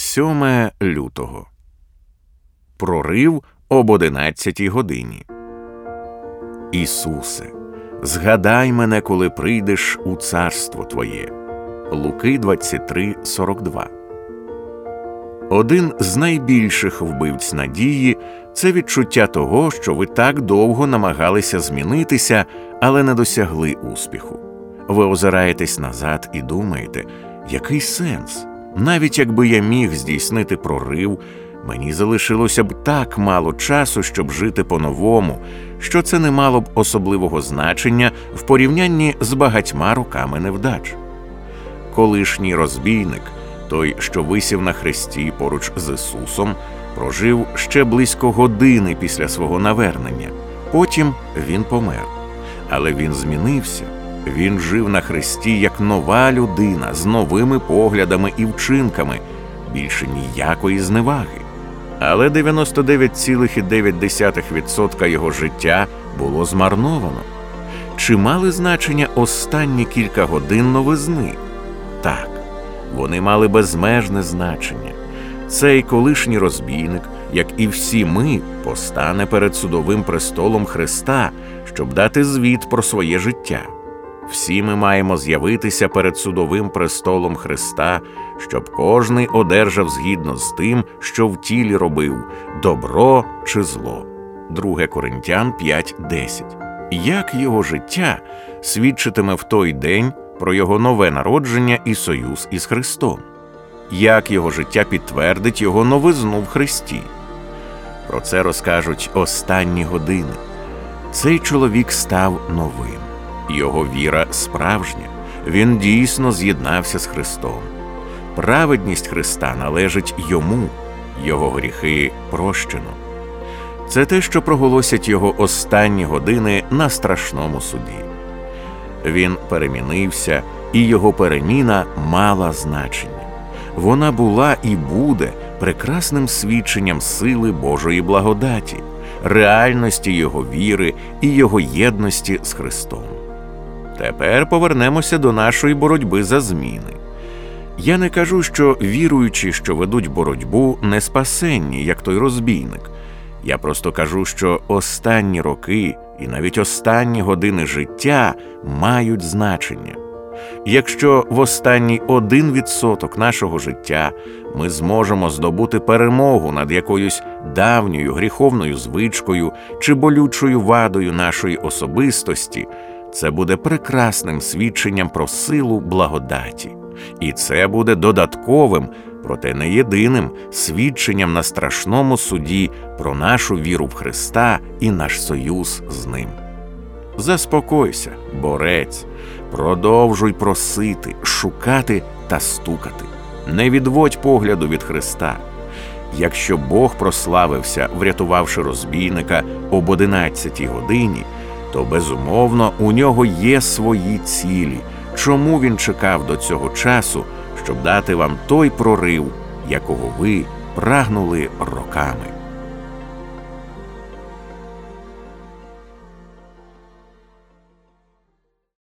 7 лютого. Прорив об 11 годині. Ісусе, згадай мене, коли прийдеш у царство Твоє. Луки 23, 42. Один з найбільших вбивць надії це відчуття того, що ви так довго намагалися змінитися, але не досягли успіху. Ви озираєтесь назад і думаєте, який сенс? Навіть якби я міг здійснити прорив, мені залишилося б так мало часу, щоб жити по-новому, що це не мало б особливого значення в порівнянні з багатьма роками невдач. Колишній розбійник, той, що висів на хресті поруч з Ісусом, прожив ще близько години після свого навернення. Потім він помер. Але він змінився. Він жив на хресті як нова людина з новими поглядами і вчинками, більше ніякої зневаги. Але 99,9% його життя було змарновано. Чи мали значення останні кілька годин новизни? Так, вони мали безмежне значення. Цей колишній розбійник, як і всі ми, постане перед судовим престолом Христа, щоб дати звіт про своє життя. Всі ми маємо з'явитися перед судовим престолом Христа, щоб кожний одержав згідно з тим, що в тілі робив добро чи зло. 2 Коринтян 5.10. Як його життя свідчитиме в той день про його нове народження і союз із Христом? Як його життя підтвердить його новизну в Христі? Про це розкажуть останні години. Цей чоловік став новим. Його віра справжня, він дійсно з'єднався з Христом. Праведність Христа належить йому, його гріхи прощено. Це те, що проголосять його останні години на страшному суді. Він перемінився, і його переміна мала значення. Вона була і буде прекрасним свідченням сили Божої благодаті, реальності Його віри і Його єдності з Христом. Тепер повернемося до нашої боротьби за зміни. Я не кажу, що віруючі, що ведуть боротьбу, не спасенні, як той розбійник. Я просто кажу, що останні роки і навіть останні години життя мають значення. Якщо в останній один відсоток нашого життя ми зможемо здобути перемогу над якоюсь давньою гріховною звичкою чи болючою вадою нашої особистості, це буде прекрасним свідченням про силу благодаті, і це буде додатковим, проте не єдиним свідченням на страшному суді про нашу віру в Христа і наш союз з Ним. Заспокойся, борець, продовжуй просити, шукати та стукати. Не відводь погляду від Христа. Якщо Бог прославився, врятувавши розбійника об одинадцятій годині то безумовно у нього є свої цілі, чому він чекав до цього часу, щоб дати вам той прорив, якого ви прагнули роками.